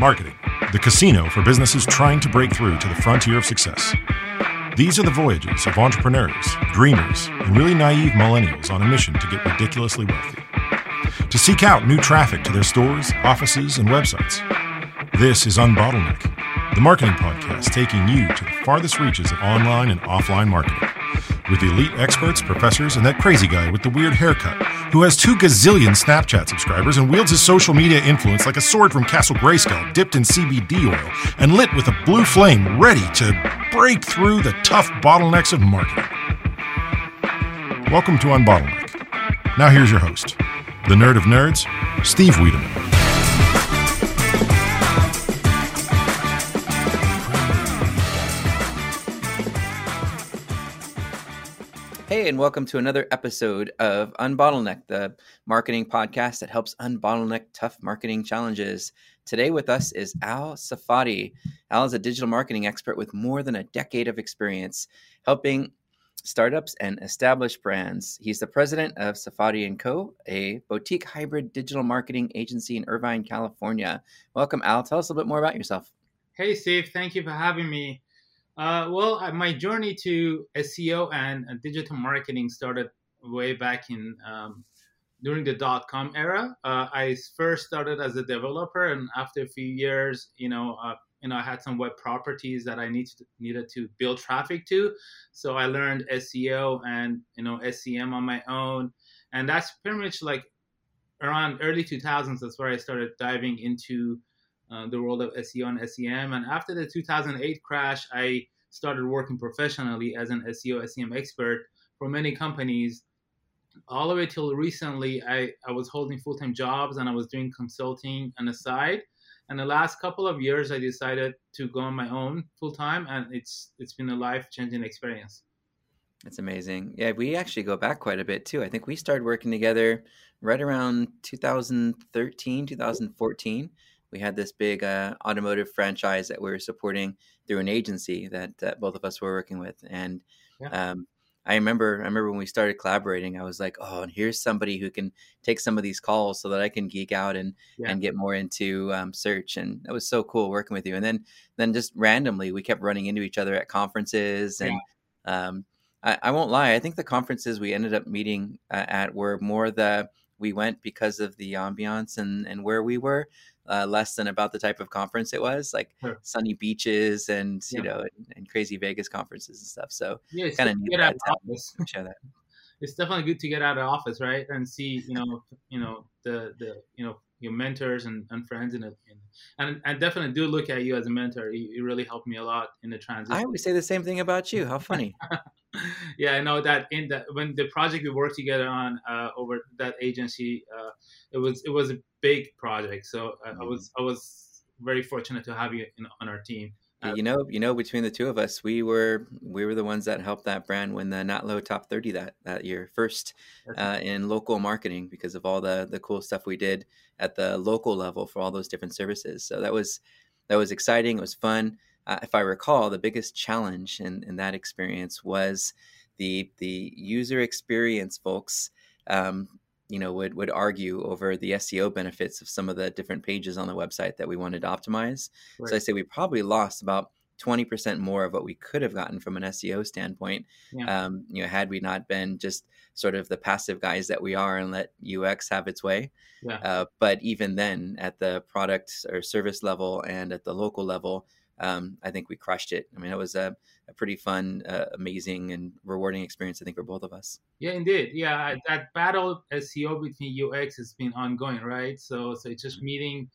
Marketing, the casino for businesses trying to break through to the frontier of success. These are the voyages of entrepreneurs, dreamers, and really naive millennials on a mission to get ridiculously wealthy. To seek out new traffic to their stores, offices, and websites. This is Unbottleneck, the marketing podcast taking you to the farthest reaches of online and offline marketing with elite experts, professors, and that crazy guy with the weird haircut who has two gazillion Snapchat subscribers and wields his social media influence like a sword from Castle Grayskull dipped in CBD oil and lit with a blue flame ready to break through the tough bottlenecks of marketing. Welcome to Unbottleneck. Now here's your host, the nerd of nerds, Steve Wiedemann. And welcome to another episode of Unbottleneck, the marketing podcast that helps unbottleneck tough marketing challenges. Today with us is Al Safadi. Al is a digital marketing expert with more than a decade of experience helping startups and established brands. He's the president of Safadi & Co., a boutique hybrid digital marketing agency in Irvine, California. Welcome, Al. Tell us a little bit more about yourself. Hey, Steve. Thank you for having me. Uh, well, my journey to SEO and digital marketing started way back in um, during the dot com era. Uh, I first started as a developer, and after a few years, you know, uh, you know, I had some web properties that I needed to, needed to build traffic to. So I learned SEO and you know SEM on my own, and that's pretty much like around early 2000s. That's where I started diving into uh, the world of SEO and SEM. And after the 2008 crash, I started working professionally as an SEO SEM expert for many companies. All the way till recently, I, I was holding full time jobs and I was doing consulting on the side. And the last couple of years, I decided to go on my own full time, and it's it's been a life changing experience. That's amazing. Yeah, we actually go back quite a bit too. I think we started working together right around 2013, 2014 we had this big uh, automotive franchise that we were supporting through an agency that, that both of us were working with and yeah. um, I remember I remember when we started collaborating I was like oh and here's somebody who can take some of these calls so that I can geek out and yeah. and get more into um, search and it was so cool working with you and then then just randomly we kept running into each other at conferences and yeah. um, I, I, won't lie I think the conferences we ended up meeting uh, at were more the we went because of the ambiance and and where we were uh, less than about the type of conference it was, like sure. sunny beaches and you know and, and, crazy Vegas conferences and stuff. So yeah, kind of get out of office. That. It's definitely good to get out of office, right, and see you know you know the the you know your mentors and, and friends and, and and definitely do look at you as a mentor. You, you really helped me a lot in the transition. I always say the same thing about you. How funny. yeah, I know that in that when the project we worked together on uh, over that agency, uh, it was it was a big project. So uh, mm-hmm. I was I was very fortunate to have you in, on our team. Uh, you know, you know, between the two of us, we were we were the ones that helped that brand win the Not Low Top 30 that that year, first uh, in local marketing because of all the the cool stuff we did at the local level for all those different services. So that was that was exciting. It was fun. Uh, if I recall, the biggest challenge in, in that experience was the the user experience folks um, you know would would argue over the SEO benefits of some of the different pages on the website that we wanted to optimize. Right. So I say we probably lost about 20% more of what we could have gotten from an SEO standpoint. Yeah. Um, you know, had we not been just sort of the passive guys that we are and let UX have its way. Yeah. Uh, but even then, at the product or service level and at the local level, um, I think we crushed it. I mean, it was a, a pretty fun, uh, amazing, and rewarding experience. I think for both of us. Yeah, indeed. Yeah, that battle SEO between UX has been ongoing, right? So, so it's just meeting,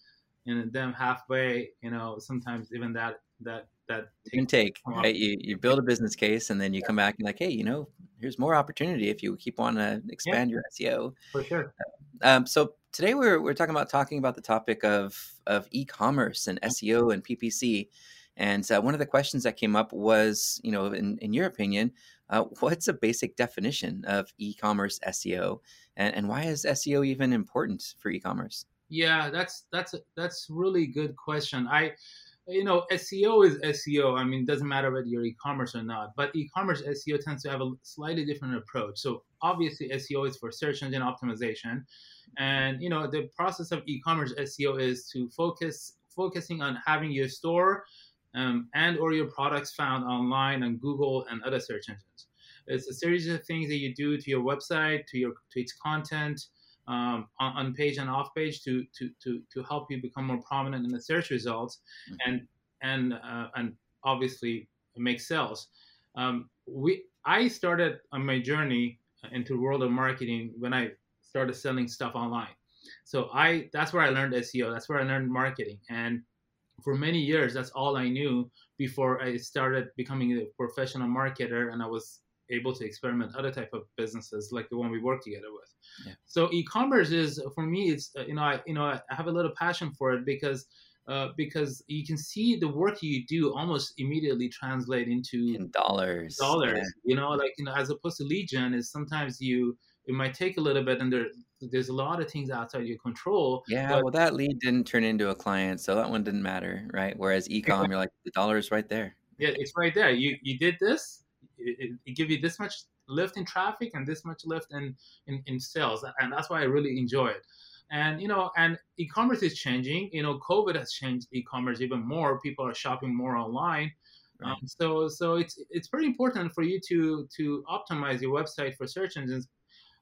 know, them halfway. You know, sometimes even that that that can take right? you you build a business case and then you yeah. come back and like, hey, you know, here's more opportunity if you keep on to expand yeah. your SEO. For sure. Um, so today we're we're talking about talking about the topic of of e-commerce and SEO and PPC. And uh, one of the questions that came up was, you know, in, in your opinion, uh, what's a basic definition of e-commerce SEO, and, and why is SEO even important for e-commerce? Yeah, that's that's that's really good question. I, you know, SEO is SEO. I mean, it doesn't matter whether you're e-commerce or not. But e-commerce SEO tends to have a slightly different approach. So obviously, SEO is for search engine optimization, and you know, the process of e-commerce SEO is to focus focusing on having your store um, and or your products found online on Google and other search engines. It's a series of things that you do to your website, to your to its content, um, on, on, page and off page to, to to to help you become more prominent in the search results, mm-hmm. and and uh, and obviously make sales. Um, we I started on my journey into world of marketing when I started selling stuff online. So I that's where I learned SEO. That's where I learned marketing, and for many years that's all I knew before I started becoming a professional marketer, and I was able to experiment other type of businesses like the one we work together with. Yeah. So e-commerce is for me, it's uh, you know I you know I have a little passion for it because. Uh, because you can see the work you do almost immediately translate into in dollars. Dollars, yeah. you know, like you know, as opposed to lead gen is sometimes you it might take a little bit, and there there's a lot of things outside your control. Yeah, but, well, that lead didn't turn into a client, so that one didn't matter, right? Whereas ecom, you're like the dollar is right there. Yeah, it's right there. You you did this, it, it give you this much lift in traffic and this much lift in, in, in sales. And that's why I really enjoy it. And, you know, and e-commerce is changing, you know, COVID has changed e-commerce even more. People are shopping more online. Right. Um, so, so it's, it's very important for you to, to optimize your website for search engines.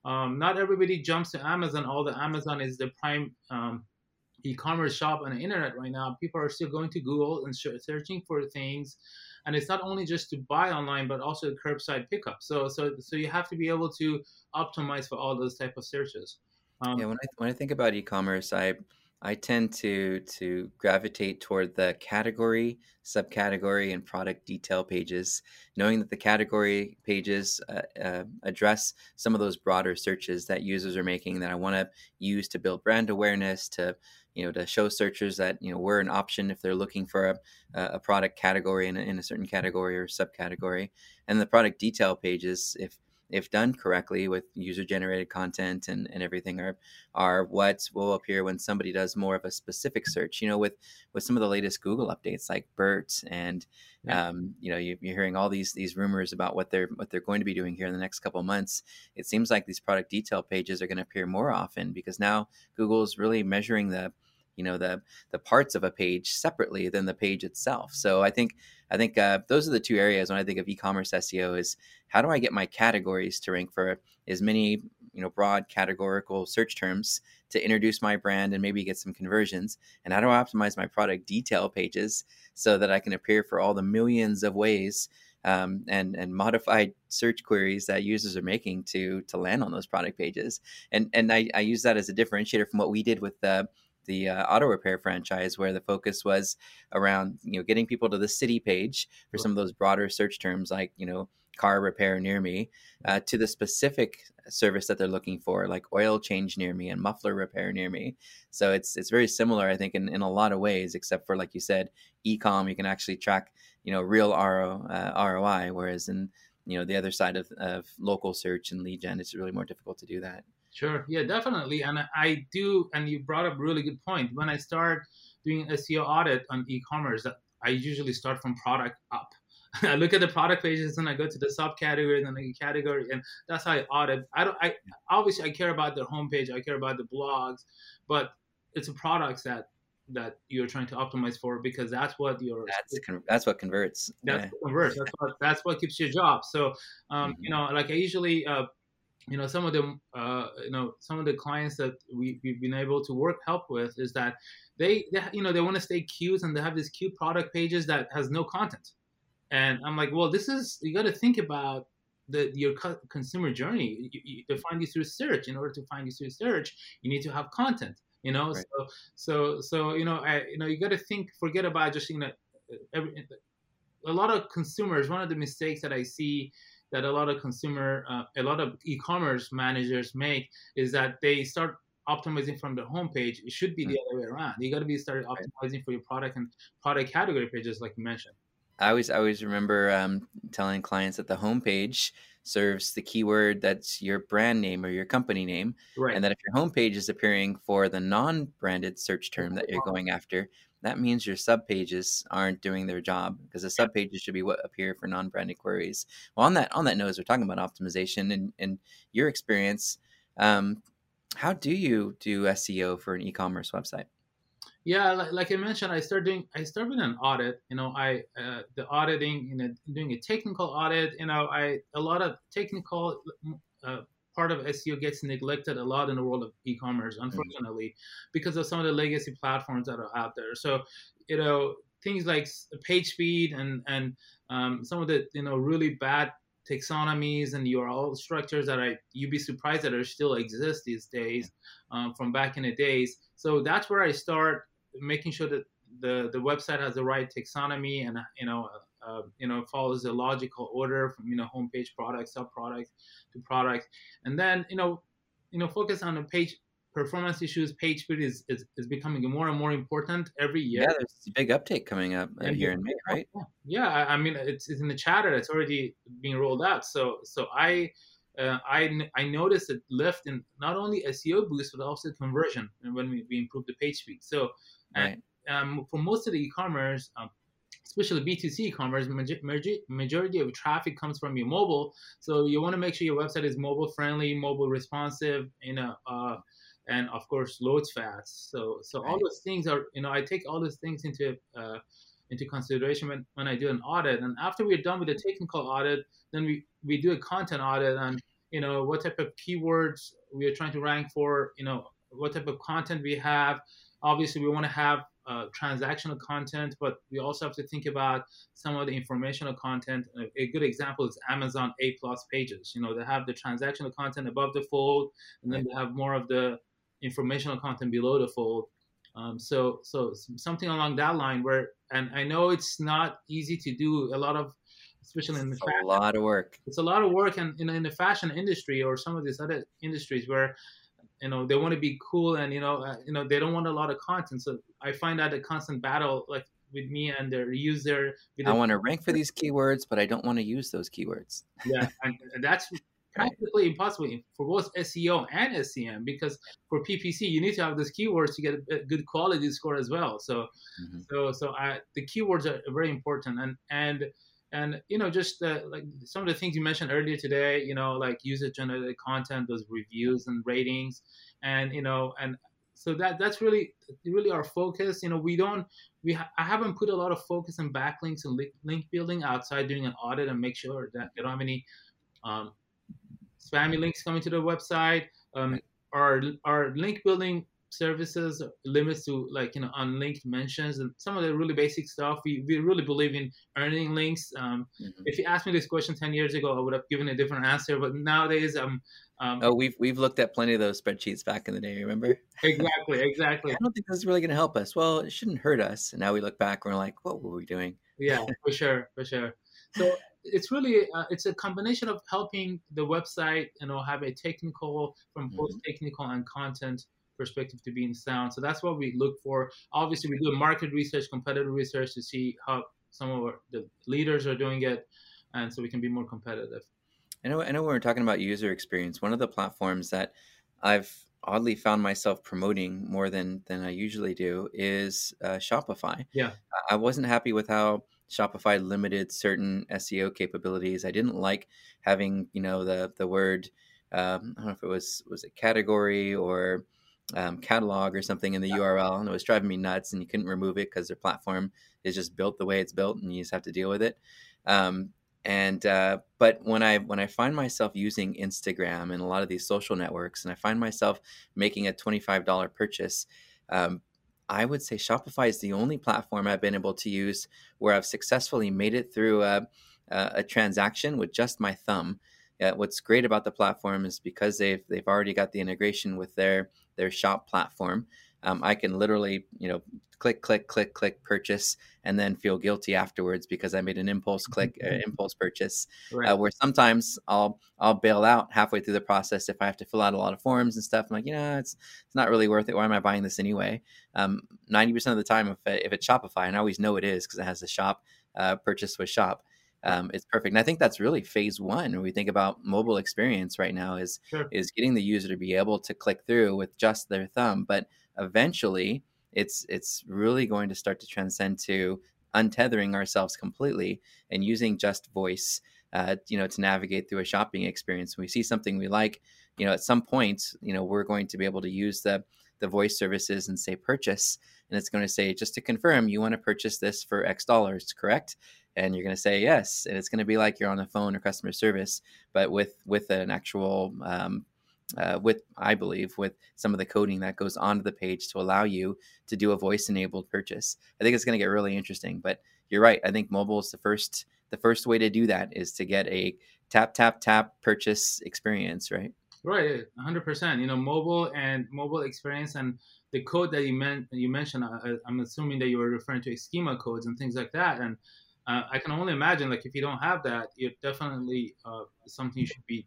Um, not everybody jumps to Amazon. All the Amazon is the prime um, e-commerce shop on the internet right now. People are still going to Google and searching for things and it's not only just to buy online but also curbside pickup so so so you have to be able to optimize for all those type of searches um, yeah when I, when I think about e-commerce i i tend to to gravitate toward the category subcategory and product detail pages knowing that the category pages uh, uh, address some of those broader searches that users are making that i want to use to build brand awareness to you know to show searchers that you know we're an option if they're looking for a, a product category in a, in a certain category or subcategory. And the product detail pages if if done correctly with user generated content and, and everything are are what will appear when somebody does more of a specific search you know with with some of the latest google updates like bert and yeah. um, you know you, are hearing all these these rumors about what they're what they're going to be doing here in the next couple months it seems like these product detail pages are going to appear more often because now google is really measuring the you know the the parts of a page separately than the page itself. So i think i think uh, those are the two areas when i think of e-commerce seo is how do i get my categories to rank for as many you know broad categorical search terms to introduce my brand and maybe get some conversions? And how do i optimize my product detail pages so that i can appear for all the millions of ways um, and and modified search queries that users are making to to land on those product pages? And and I, I use that as a differentiator from what we did with the the uh, auto repair franchise where the focus was around you know getting people to the city page for some of those broader search terms like you know car repair near me uh, to the specific service that they're looking for like oil change near me and muffler repair near me. So it's it's very similar i think in, in a lot of ways except for like you said ecom you can actually track you know real RO, uh, roi whereas in you know the other side of, of local search and lead gen it's really more difficult to do that Sure. Yeah, definitely. And I do, and you brought up a really good point. When I start doing SEO audit on e-commerce, I usually start from product up. I look at the product pages and I go to the subcategory and the category, and that's how I audit. I don't. I obviously I care about their homepage, I care about the blogs, but it's the products that that you're trying to optimize for because that's what your that's that's what converts. That's yeah. what converts. That's what that's what keeps your job. So, um, mm-hmm. you know, like I usually uh, you know some of the uh, you know some of the clients that we, we've been able to work help with is that they, they you know they want to stay cute and they have these cute product pages that has no content. And i'm like well this is you got to think about the your consumer journey. You, you, to find you through search in order to find you through search you need to have content you know? Right. so so so you know I, you know you got to think forget about just you know every a lot of consumers one of the mistakes that i see that a lot of consumer, uh, a lot of e-commerce managers make is that they start optimizing from the homepage. It should be the other way around. You got to be started optimizing for your product and product category pages, like you mentioned. I always, I always remember um, telling clients that the homepage serves the keyword that's your brand name or your company name, right. and that if your homepage is appearing for the non-branded search term that you're going after, that means your sub pages aren't doing their job because the sub pages should be what appear for non-branded queries. Well, on that on that note, as we're talking about optimization and, and your experience, um, how do you do SEO for an e-commerce website? Yeah, like, like, I mentioned, I started doing I started with an audit. You know, I uh, the auditing, you know, doing a technical audit. You know, I a lot of technical uh, part of SEO gets neglected a lot in the world of e-commerce, mm-hmm. unfortunately, mm-hmm. because of some of the legacy platforms that are out there. So, you know, things like page speed and and um, some of the you know really bad taxonomies and URL structures that I you'd be surprised that are still exist these days um, from back in the days. So that's where I start making sure that the the website has the right taxonomy and you know uh, you know follows a logical order from you know homepage product sub product to product. And then you know you know focus on the page performance issues. Page speed is, is, is becoming more and more important every year. Yeah there's a big uptake coming up uh, here in may right? yeah i mean it's, it's in the chatter it's already being rolled out. So so i uh, I, I noticed a lift in not only SEO boost but also conversion when we, we improve the page speed. So, right. um, for most of the e-commerce, um, especially B2C e-commerce, majority of traffic comes from your mobile. So you want to make sure your website is mobile friendly, mobile responsive, you know, uh, and of course loads fast. So so right. all those things are, you know, I take all those things into uh, into consideration when, when I do an audit. And after we're done with the technical audit, then we, we do a content audit on, you know, what type of keywords we are trying to rank for, you know, what type of content we have. Obviously, we want to have uh, transactional content, but we also have to think about some of the informational content. A, good example is Amazon A plus pages. You know, they have the transactional content above the fold, and then they have more of the informational content below the fold. Um, so, so something along that line where, and I know it's not easy to do a lot of, especially in the fashion, a lot of work. It's a lot of work, and in, in the fashion industry or some of these other industries where you know they want to be cool and you know uh, you know they don't want a lot of content. So i find that a constant battle like with me and their user i want to rank for these keywords but i don't want to use those keywords. Yeah and that's practically impossible for both seo and sem because for ppc you need to have those keywords to get a good quality score as well. So mm-hmm. so so I, the keywords are very important. And and and you know just uh, like some of the things you mentioned earlier today you know like user generated content those reviews and ratings and you know and so that that's really really our focus. You know we don't we ha- i haven't put a lot of focus on backlinks and link, link building outside doing an audit and make sure that they don't have any um, spammy links coming to the website. Um, our our link building services limits to like you know unlinked mentions and some of the really basic stuff. We, we really believe in earning links. Um, mm-hmm. if you asked me this question 10 years ago i would have given a different answer but nowadays um, um oh we've we've looked at plenty of those spreadsheets back in the day remember? Exactly exactly. I don't think this is really going to help us. Well it shouldn't hurt us and now we look back and we're like what were we doing? Yeah for sure for sure. So it's really uh, it's a combination of helping the website you know have a technical from both mm-hmm. technical and content perspective to being sound. So that's what we look for. Obviously, we do market research, competitive research to see how some of our, the leaders are doing it, and so we can be more competitive. I know. I know. When we're talking about user experience, one of the platforms that I've oddly found myself promoting more than than I usually do is uh, Shopify. Yeah, I wasn't happy with how Shopify limited certain SEO capabilities. I didn't like having you know the the word um, I don't know if it was was a category or um, catalog or something in the URL, and it was driving me nuts. And you couldn't remove it because their platform is just built the way it's built, and you just have to deal with it. Um, and uh, but when I when I find myself using Instagram and a lot of these social networks, and I find myself making a twenty five dollar purchase. Um, I would say Shopify is the only platform I've been able to use where I've successfully made it through a, a, a transaction with just my thumb. Uh, what's great about the platform is because they've they've already got the integration with their their shop platform. Um, I can literally, you know, click, click, click, click, purchase, and then feel guilty afterwards because I made an impulse click, uh, impulse purchase. Right. Uh, where sometimes I'll I'll bail out halfway through the process if I have to fill out a lot of forms and stuff. I'm like, you know, it's it's not really worth it. Why am I buying this anyway? Um, ninety um, percent of the time, if if it's Shopify, and I always know it is because it has a shop uh, purchase with shop um, it's perfect. And I think that's really phase one when we think about mobile experience right now is sure. is getting the user to be able to click through with just their thumb. But eventually, it's it's really going to start to transcend to untethering ourselves completely and using just voice, uh, you know, to navigate through a shopping experience. When we see something we like, you know, at some point, you know, we're going to be able to use the the voice services and say purchase, and it's going to say just to confirm you want to purchase this for X dollars, correct? And you're going to say yes, and it's going to be like you're on the phone or customer service, but with with an actual um, uh, with I believe with some of the coding that goes onto the page to allow you to do a voice enabled purchase. I think it's going to get really interesting. But you're right. I think mobile is the first the first way to do that is to get a tap tap tap purchase experience, right? Right, 100%. You know, mobile and mobile experience and the code that you meant you mentioned. I, am assuming that you were referring to schema codes and things like that. And uh, I can only imagine, like, if you don't have that, it definitely uh, something you should be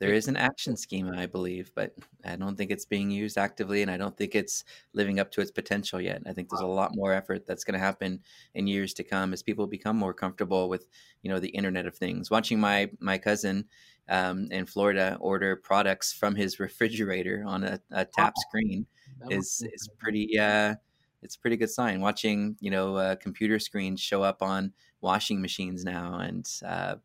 there is an action schema, I believe, but I don't think it's being used actively, and I don't think it's living up to its potential yet. I think there's a lot more effort that's going to happen in years to come as people become more comfortable with, you know, the Internet of Things. Watching my my cousin um, in Florida order products from his refrigerator on a, a tap screen is is pretty. Uh, it's a pretty good sign. Watching, you know, uh, computer screens show up on washing machines now, and uh,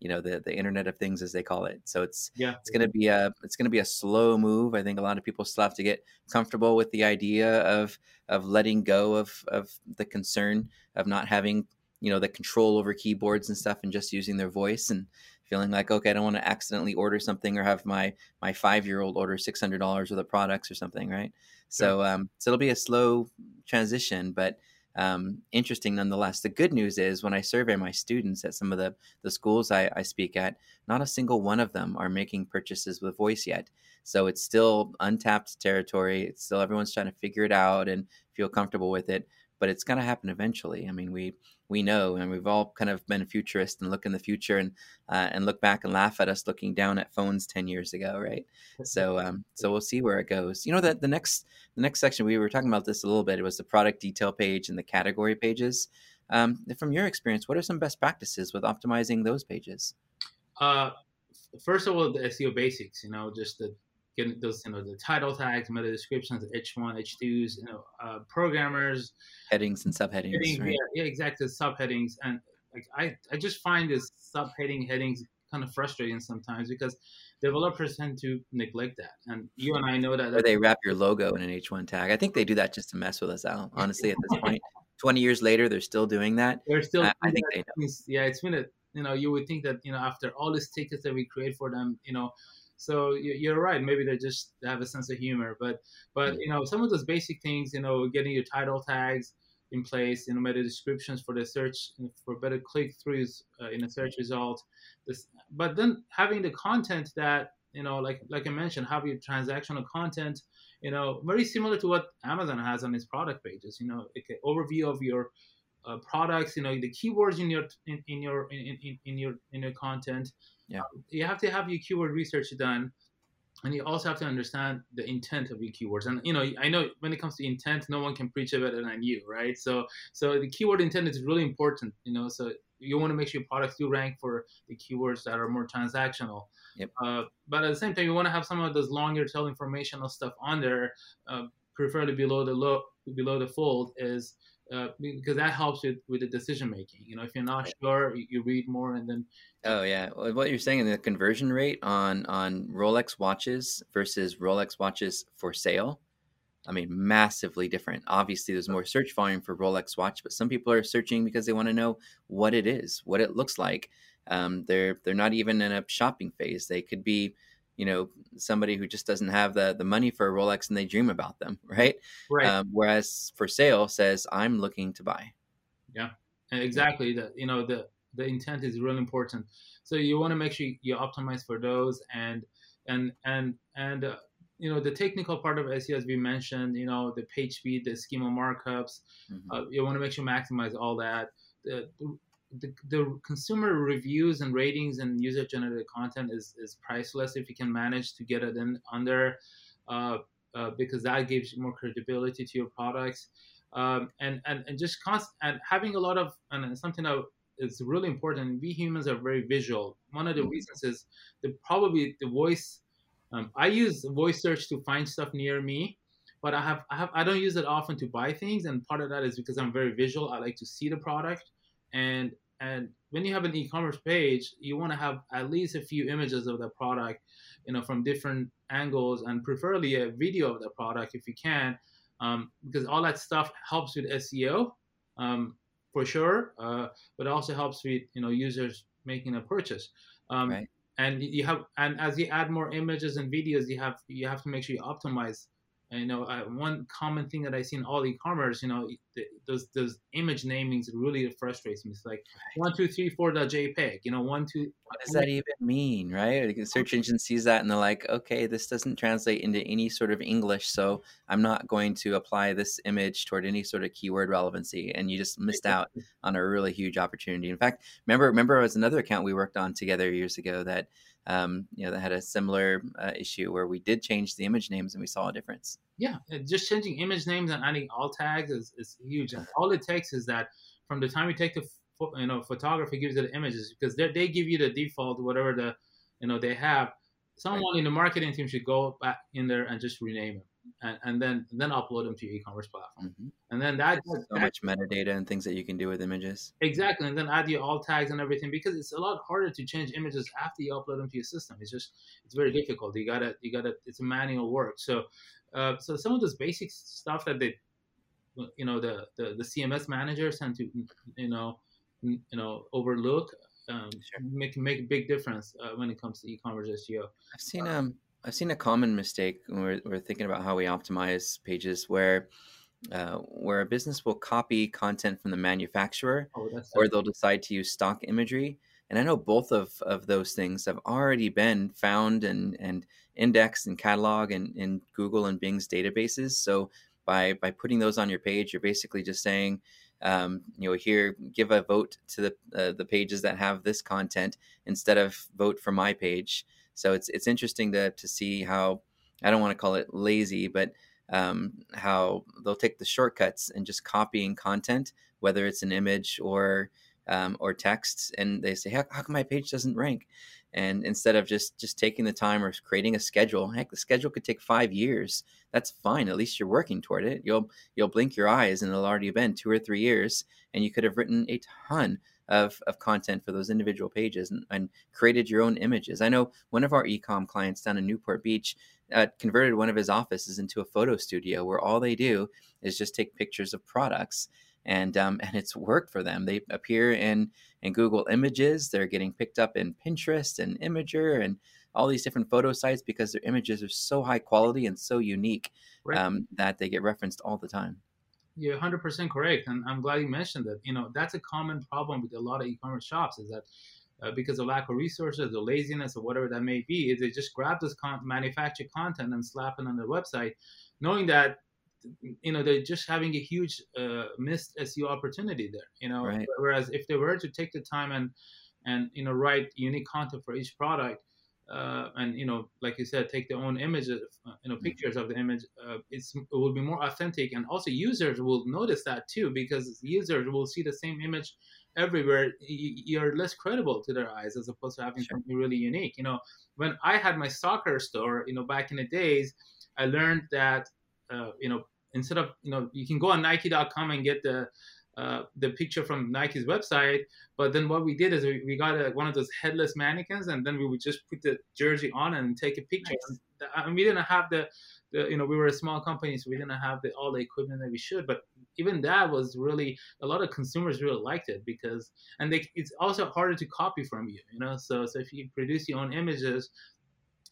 you know the the internet of things as they call it. So it's yeah. it's going to be a it's going to be a slow move. I think a lot of people still have to get comfortable with the idea of of letting go of of the concern of not having you know the control over keyboards and stuff and just using their voice and feeling like okay i don't want to accidentally order something or have my my five year old order $600 worth of products or something right? So um so it'll be a slow transition but um, interesting nonetheless. The good news is when I survey my students at some of the, the schools I, I speak at, not a single one of them are making purchases with voice yet. So it's still untapped territory. It's still everyone's trying to figure it out and feel comfortable with it but it's going to happen eventually. I mean, we we know, and we've all kind of been futurist and look in the future and uh, and look back and laugh at us looking down at phones ten years ago, right? So um, so we'll see where it goes. You know that the next the next section we were talking about this a little bit. It was the product detail page and the category pages. Um, from your experience, what are some best practices with optimizing those pages? Uh, first of all, the SEO basics. You know, just the getting those, you know, the title tags, meta descriptions, H1, H2s, you know, uh, programmers, headings and subheadings. Heading, right? yeah, yeah, exactly, subheadings, and like I, I just find this subheading headings kind of frustrating sometimes because developers tend to neglect that, and you and I know that. Or they wrap your logo in an H1 tag. I think they do that just to mess with us out. Honestly, at this point, 20 years later, they're still doing that. They're still. I, I think they know. Yeah, it's been a you know you would think that you know after all these tickets that we create for them, you know so you're right. Maybe they just have a sense of humor, but but you know some of those basic things, you know, getting your title tags in place, you know, meta descriptions for the search for better click throughs uh, in a search result. This, but then having the content that you know, like like I mentioned, have your transactional content, you know, very similar to what Amazon has on its product pages. You know, like an overview of your uh, products, you know, the keywords in your in, in your in, in, in your in your content, yeah. You have to have your keyword research done. And you also have to understand the intent of your keywords. And you know, I know when it comes to intent, no one can preach about it than you, right? So so the keyword intent is really important, you know. So you want to make sure your products do rank for the keywords that are more transactional. Yep. Uh, but at the same time, you want to have some of those longer tail informational stuff on there, uh, preferably below the low, below the fold, is uh, because that helps with with the decision making. You know, if you're not sure, you read more, and then. Oh yeah, what you're saying in the conversion rate on on Rolex watches versus Rolex watches for sale. I mean, massively different. Obviously, there's more search volume for Rolex watch, but some people are searching because they want to know what it is, what it looks like. Um, they're they're not even in a shopping phase. They could be you know somebody who just doesn't have the the money for a Rolex and they dream about them, right? Right. Um, whereas for sale says I'm looking to buy. Yeah, exactly. The you know the the intent is really important. So you want to make sure you optimize for those and and and and uh, you know the technical part of SEO as we mentioned, you know the page speed, the schema markups. Mm-hmm. Uh, you want to make sure you maximize all that. The, the, the consumer reviews and ratings and user generated content is, is priceless if you can manage to get it in under uh, uh, because that gives more credibility to your products um, and, and and just const- and having a lot of and something that is really important we humans are very visual one of the mm-hmm. reasons is the probably the voice um, i use voice search to find stuff near me but i have i have i don't use it often to buy things and part of that is because i'm very visual i like to see the product and and when you have an e-commerce page, you want to have at least a few images of the product you know from different angles and preferably a video of the product if you can um, because all that stuff helps with seo um, for sure uh, but also helps with you know users making a purchase um, right. and you have and as you add more images and videos you have you have to make sure you optimize you know, uh, one common thing that I see in all e-commerce, you know, those those image namings really frustrates me. It's like one two three four dot JPEG. You know, one two. What does that even mean, right? Like, the search engine sees that and they're like, okay, this doesn't translate into any sort of English, so I'm not going to apply this image toward any sort of keyword relevancy. And you just missed out on a really huge opportunity. In fact, remember, remember, it was another account we worked on together years ago that um, you know, that had a similar uh, issue where we did change the image names and we saw a difference. Yeah, just changing image names and adding alt tags is, is huge. And all it takes is that from the time you take the you know photography gives you the images because they give you the default whatever the you know they have. Someone right. in the marketing team should go back in there and just rename it and, and then then upload them to your e-commerce platform. Mm-hmm. And then that so that, much metadata and things that you can do with images. Exactly, and then add your alt tags and everything because it's a lot harder to change images after you upload them to your system. It's just it's very difficult. You gotta you gotta it's a manual work. So uh, so some of this basic stuff that they you know the, the the CMS managers tend to you know you know overlook um, sure. make make a big difference uh, when it comes to e-commerce SEO. I've seen um I've seen a common mistake when we're, we're thinking about how we optimize pages where uh, where a business will copy content from the manufacturer oh, or they'll decide to use stock imagery. And I know both of, of those things have already been found and, and indexed and cataloged in, in Google and Bing's databases. So by, by putting those on your page, you're basically just saying, um, you know, here, give a vote to the, uh, the pages that have this content instead of vote for my page. So it's it's interesting to to see how I don't want to call it lazy, but um, how they'll take the shortcuts and just copying content, whether it's an image or um, or text, and they say, how, how come my page doesn't rank? And instead of just just taking the time or creating a schedule, heck, the schedule could take five years. That's fine. At least you're working toward it. You'll you'll blink your eyes, and it'll already been two or three years, and you could have written a ton of, of content for those individual pages and, and created your own images. I know one of our ecom clients down in Newport Beach uh, converted one of his offices into a photo studio where all they do is just take pictures of products and um, and it's worked for them. They appear in in Google Images. They're getting picked up in Pinterest and Imgur and all these different photo sites because their images are so high quality and so unique right. um, that they get referenced all the time you're 100% correct and i'm glad you mentioned that you know that's a common problem with a lot of e-commerce shops is that uh, because of lack of resources or laziness or whatever that may be is they just grab this con- manufactured content and slap it on their website knowing that you know they're just having a huge uh, missed seo opportunity there you know right. whereas if they were to take the time and and you know write unique content for each product uh, and you know, like you said, take their own images, uh, you know, pictures of the image. Uh, it's it will be more authentic, and also users will notice that too because users will see the same image everywhere. You're less credible to their eyes as opposed to having sure. something really unique. You know, when I had my soccer store, you know, back in the days, I learned that uh, you know instead of you know you can go on Nike.com and get the uh, the picture from Nike's website. But then what we did is we, we got a, one of those headless mannequins, and then we would just put the jersey on and take a picture. Nice. And we didn't have the, the, you know, we were a small company, so we didn't have the, all the equipment that we should. But even that was really a lot of consumers really liked it because, and they, it's also harder to copy from you, you know. So so if you produce your own images,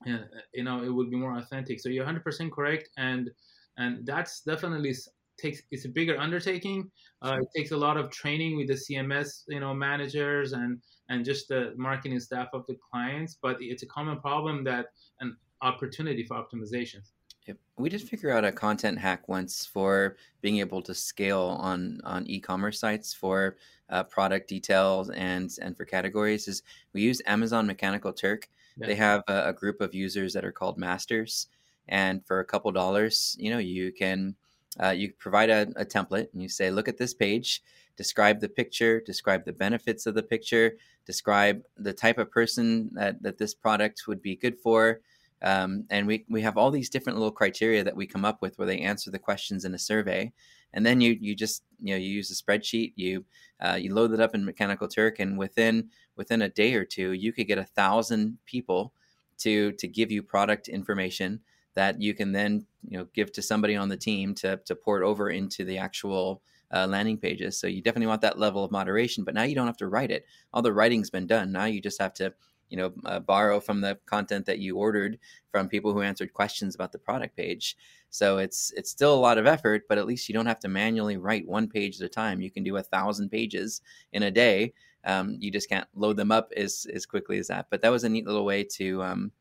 uh, you know, it would be more authentic. So you're 100% correct, and and that's definitely takes it's a bigger undertaking. Uh, it takes a lot of training with the CMS, you know, managers and and just the marketing staff of the clients. But it's a common problem that an opportunity for optimization. Yep. We did figure out a content hack once for being able to scale on on e-commerce sites for uh, product details and and for categories. Is we use Amazon Mechanical Turk. Yeah. They have a, a group of users that are called masters, and for a couple dollars, you know, you can uh, you provide a, a, template and you say, look at this page, describe the picture, describe the benefits of the picture, describe the type of person that, that this product would be good for. Um, and we, we have all these different little criteria that we come up with where they answer the questions in a survey. And then you, you just, you know, you use a spreadsheet, you, uh, you load it up in Mechanical Turk and within, within a day or two, you could get a thousand people to to give you product information that you can then you know give to somebody on the team to to port over into the actual uh, landing pages. So you definitely want that level of moderation. But now you don't have to write it. All the writing's been done. Now you just have to you know uh, borrow from the content that you ordered from people who answered questions about the product page so it's it's still a lot of effort but at least you don't have to manually write one page at a time you can do a thousand pages in a day um, you just can't load them up as as quickly as that but that was a neat little way to um,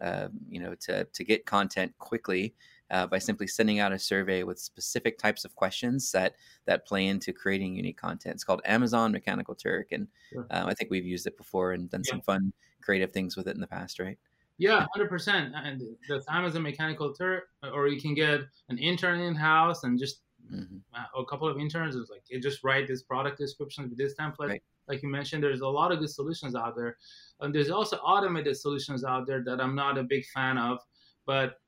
uh, you know to to get content quickly uh, by simply sending out a survey with specific types of questions that that play into creating unique content. It's called Amazon Mechanical Turk, and sure. uh, I think we've used it before and done yeah. some fun creative things with it in the past, right? Yeah, hundred percent. And that's Amazon Mechanical Turk, or you can get an intern in house and just mm-hmm. Uh, a couple of interns. It's like you just write this product description with this template. Right. Like you mentioned, there's a lot of good solutions out there, and there's also automated solutions out there that I'm not a big fan of, but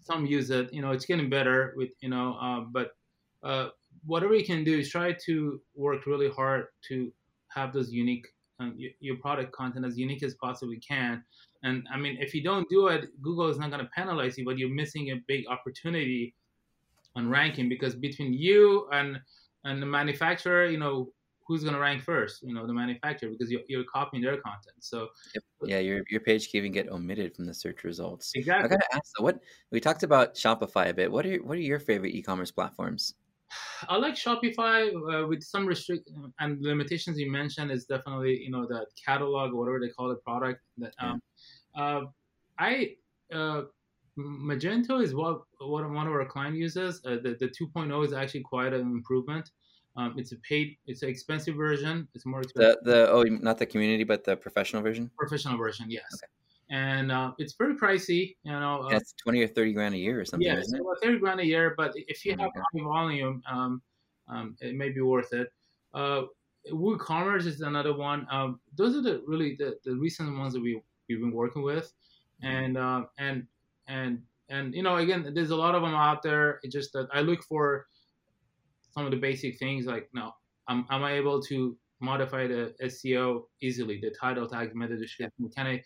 some use it. You know, it's getting better with you know, uh, but uh, whatever you can do is try to work really hard to have those unique um, your product content as unique as possibly can. And I mean, if you don't do it, Google is not going to penalize you, but you're missing a big opportunity on ranking because between you and and the manufacturer, you know, who's going to rank first? You know, the manufacturer because you're, you're copying their content. So yep. yeah, your your page can even get omitted from the search results. Exactly. I got to ask, though, what we talked about Shopify a bit. What are what are your favorite e-commerce platforms? I like Shopify uh, with some restrict and limitations you mentioned is definitely you know the catalog whatever they call the product that um, uh, I uh, Magento is what what one of our client uses uh, the the 2.0 is actually quite an improvement um, it's a paid it's an expensive version it's more expensive the the oh not the community but the professional version professional version yes okay and uh, it's very pricey. You know, uh, it's twenty or thirty grand a year or something. Yeah, about thirty grand a year. But if you oh have high volume, um, um, it may be worth it. Uh, WooCommerce is another one. Um, those are the really the, the recent ones that we we've been working with, mm-hmm. and uh, and and and you know again, there's a lot of them out there. It's just that I look for some of the basic things like, no, am, am I able to modify the SEO easily, the title tags, meta description, can I,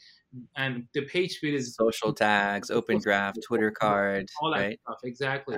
and the page speed is social tags, open graph, Twitter card, all that right? stuff, exactly.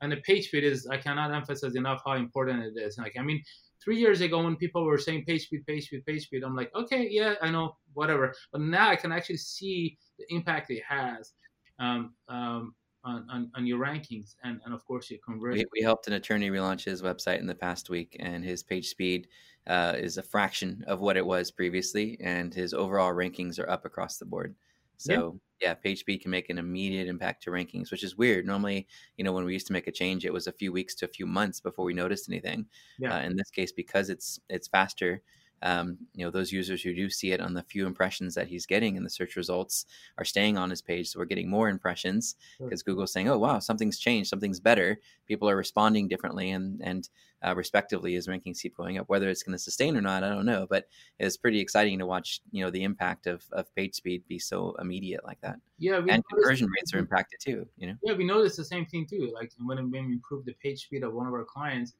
And the page speed is, I cannot emphasize enough how important it is. Like, I mean, three years ago when people were saying page speed, page speed, page speed, I'm like, okay, yeah, I know, whatever. But now I can actually see the impact it has. Um, um, on, on, on, your rankings and, and of course your conversion. We, we, helped an attorney relaunch his website in the past week, and his page speed uh, is a fraction of what it was previously, and his overall rankings are up across the board. So yeah, yeah page speed can make an immediate impact to rankings, which is weird. Normally, you know, when we used to make a change, it was a few weeks to a few months before we noticed anything. Yeah. Uh, in this case, because it's it's faster, um, you know those users who do see it on the few impressions that he's getting in the search results are staying on his page so we're getting more impressions because sure. google's saying oh wow something's changed something's better. People are responding differently and and uh, respectively his rankings keep going up. Whether it's going to sustain or not i don't know but it's pretty exciting to watch you know the impact of, of page speed be so immediate like that. Yeah and conversion rates are impacted too you know? Yeah we noticed the same thing too like when, when we improved the page speed of one of our clients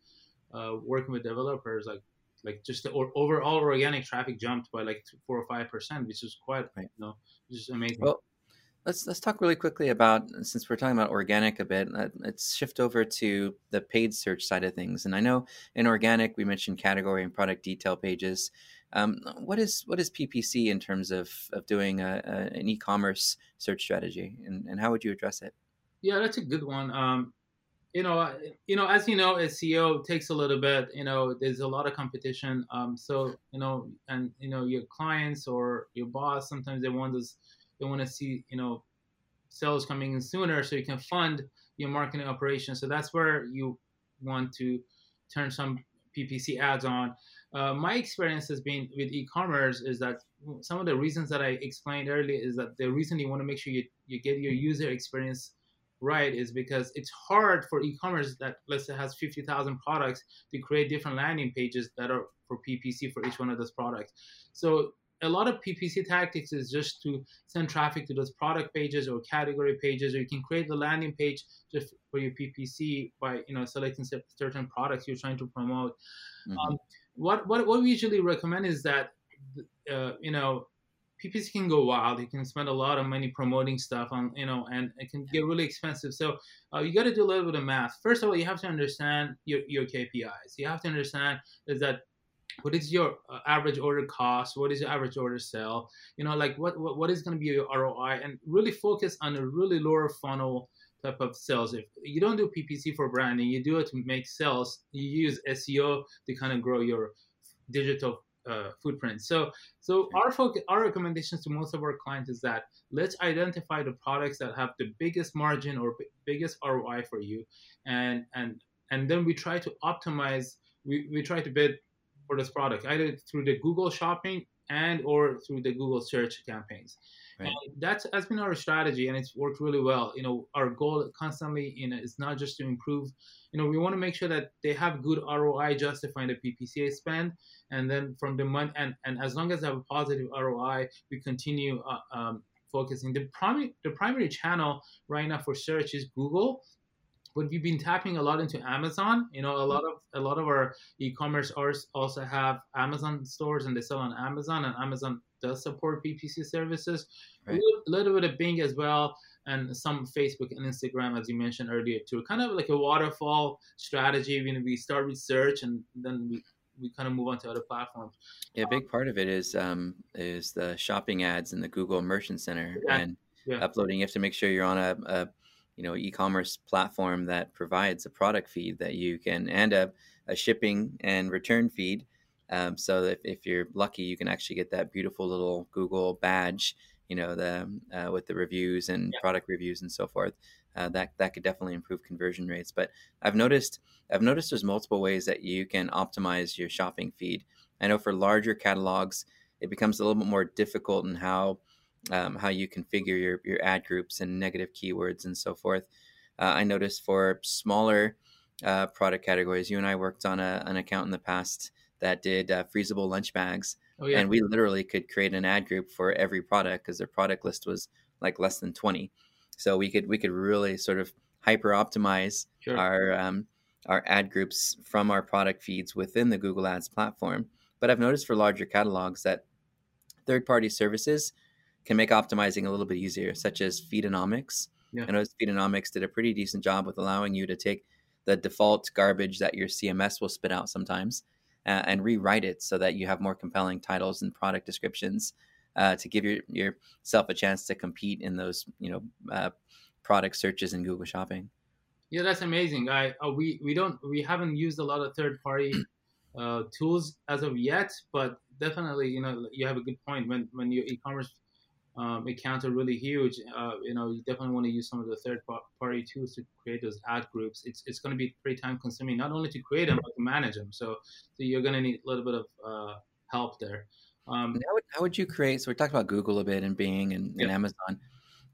uh, working with developers like like just the or, overall organic traffic jumped by like four or five percent, which is quite right. you know, is amazing. Well, let's let's talk really quickly about since we're talking about organic a bit. Let's shift over to the paid search side of things. And I know in organic we mentioned category and product detail pages. Um, what is what is PPC in terms of of doing a, a, an e-commerce search strategy, and, and how would you address it? Yeah, that's a good one. Um, you know, you know, as you know, SEO takes a little bit. You know, there's a lot of competition. Um, so you know, and you know, your clients or your boss sometimes they want this, they want to see you know, sales coming in sooner so you can fund your marketing operation. So that's where you want to turn some PPC ads on. Uh, my experience has been with e-commerce is that some of the reasons that I explained earlier is that the reason you want to make sure you, you get your user experience right is because it's hard for e-commerce that let's say has 50,000 products to create different landing pages that are for PPC for each one of those products. So a lot of PPC tactics is just to send traffic to those product pages or category pages, or you can create the landing page just for your PPC by you know selecting certain products you're trying to promote. Mm-hmm. Um, what, what what we usually recommend is that uh, you know PPC can go wild. You can spend a lot of money promoting stuff on, you know, and it can get really expensive. So uh, you got to do a little bit of math. First of all, you have to understand your, your KPIs. You have to understand is that what is your uh, average order cost? What is your average order sell? You know, like what what, what is going to be your ROI? And really focus on a really lower funnel type of sales. If you don't do PPC for branding, you do it to make sales. You use SEO to kind of grow your digital uh, footprint. So, so our focus, our recommendations to most of our clients is that let's identify the products that have the biggest margin or b- biggest ROI for you, and and and then we try to optimize. We, we try to bid for this product either through the Google Shopping and or through the Google search campaigns. Right. And that has been our strategy, and it's worked really well. You know, our goal constantly, you know, is not just to improve. You know, we want to make sure that they have good ROI justifying the PPCA spend, and then from the month, and and as long as they have a positive ROI, we continue uh, um, focusing. The primary the primary channel right now for search is Google, but we've been tapping a lot into Amazon. You know, a lot of a lot of our e-commerce also have Amazon stores and they sell on Amazon, and Amazon does support PPC services. Right. A little bit of Bing as well, and some Facebook and Instagram, as you mentioned earlier, too. Kind of like a waterfall strategy. When we start with search, and then we we kind of move on to other platforms. Yeah, a big part of it is um, is the shopping ads in the Google Merchant Center yeah. and yeah. uploading. You have to make sure you're on a, a you know e-commerce platform that provides a product feed that you can and a, a shipping and return feed um, so if, if you're lucky you can actually get that beautiful little google badge you know the uh, with the reviews and yeah. product reviews and so forth uh, that that could definitely improve conversion rates but i've noticed i've noticed there's multiple ways that you can optimize your shopping feed i know for larger catalogs it becomes a little bit more difficult in how um, how you configure your, your ad groups and negative keywords and so forth. Uh, I noticed for smaller uh, product categories, you and I worked on a, an account in the past that did uh, freezable lunch bags. Oh, yeah. And we literally could create an ad group for every product because their product list was like less than 20. So we could we could really sort of hyper optimize sure. our um, our ad groups from our product feeds within the Google Ads platform. But I've noticed for larger catalogs that third party services can make optimizing a little bit easier, such as Feedonomics. Yeah. I know Feedonomics did a pretty decent job with allowing you to take the default garbage that your CMS will spit out sometimes uh, and rewrite it so that you have more compelling titles and product descriptions uh, to give your, yourself a chance to compete in those you know uh, product searches in Google Shopping. Yeah, that's amazing. I uh, we we don't we haven't used a lot of third party uh, tools as of yet, but definitely you know you have a good point when when your e-commerce um, accounts are really huge, uh, you know, you definitely want to use some of the third party tools to create those ad groups. It's, it's going to be pretty time consuming, not only to create them, but to manage them. So, so you're going to need a little bit of uh, help there. Um, how, would, how would you create? So we talked about Google a bit and Bing and, yeah. and Amazon.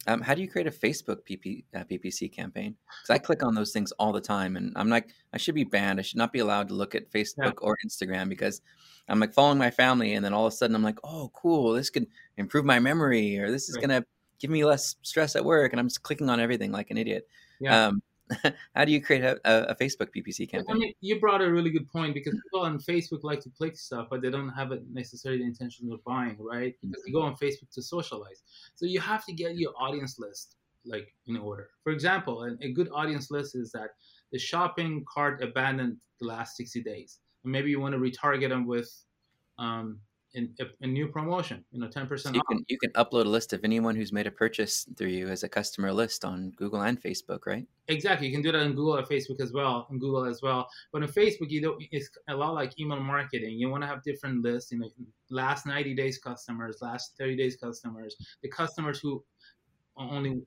Um, how do you create a Facebook PP, uh, PPC campaign? Because I click on those things all the time, and I'm like, I should be banned. I should not be allowed to look at Facebook yeah. or Instagram because I'm like following my family, and then all of a sudden I'm like, oh, cool, this could improve my memory, or this is right. gonna give me less stress at work, and I'm just clicking on everything like an idiot. Yeah. Um, how do you create a, a, Facebook PPC campaign? I mean, you brought a really good point because people on Facebook like to click stuff, but they don't have it necessarily the intention of buying, right? Because they go on Facebook to socialize. So you have to get your audience list like in order. For example, a good audience list is that the shopping cart abandoned the last 60 days and maybe you want to retarget them with um, in, a new promotion, you know, 10% so you Can, you can upload a list of anyone who's made a purchase through you as a customer list on Google and Facebook, right? Exactly. You can do that on Google or Facebook as well, on Google as well. But on Facebook, you don't, it's a lot like email marketing. You want to have different lists, you know, last 90 days customers, last 30 days customers, the customers who only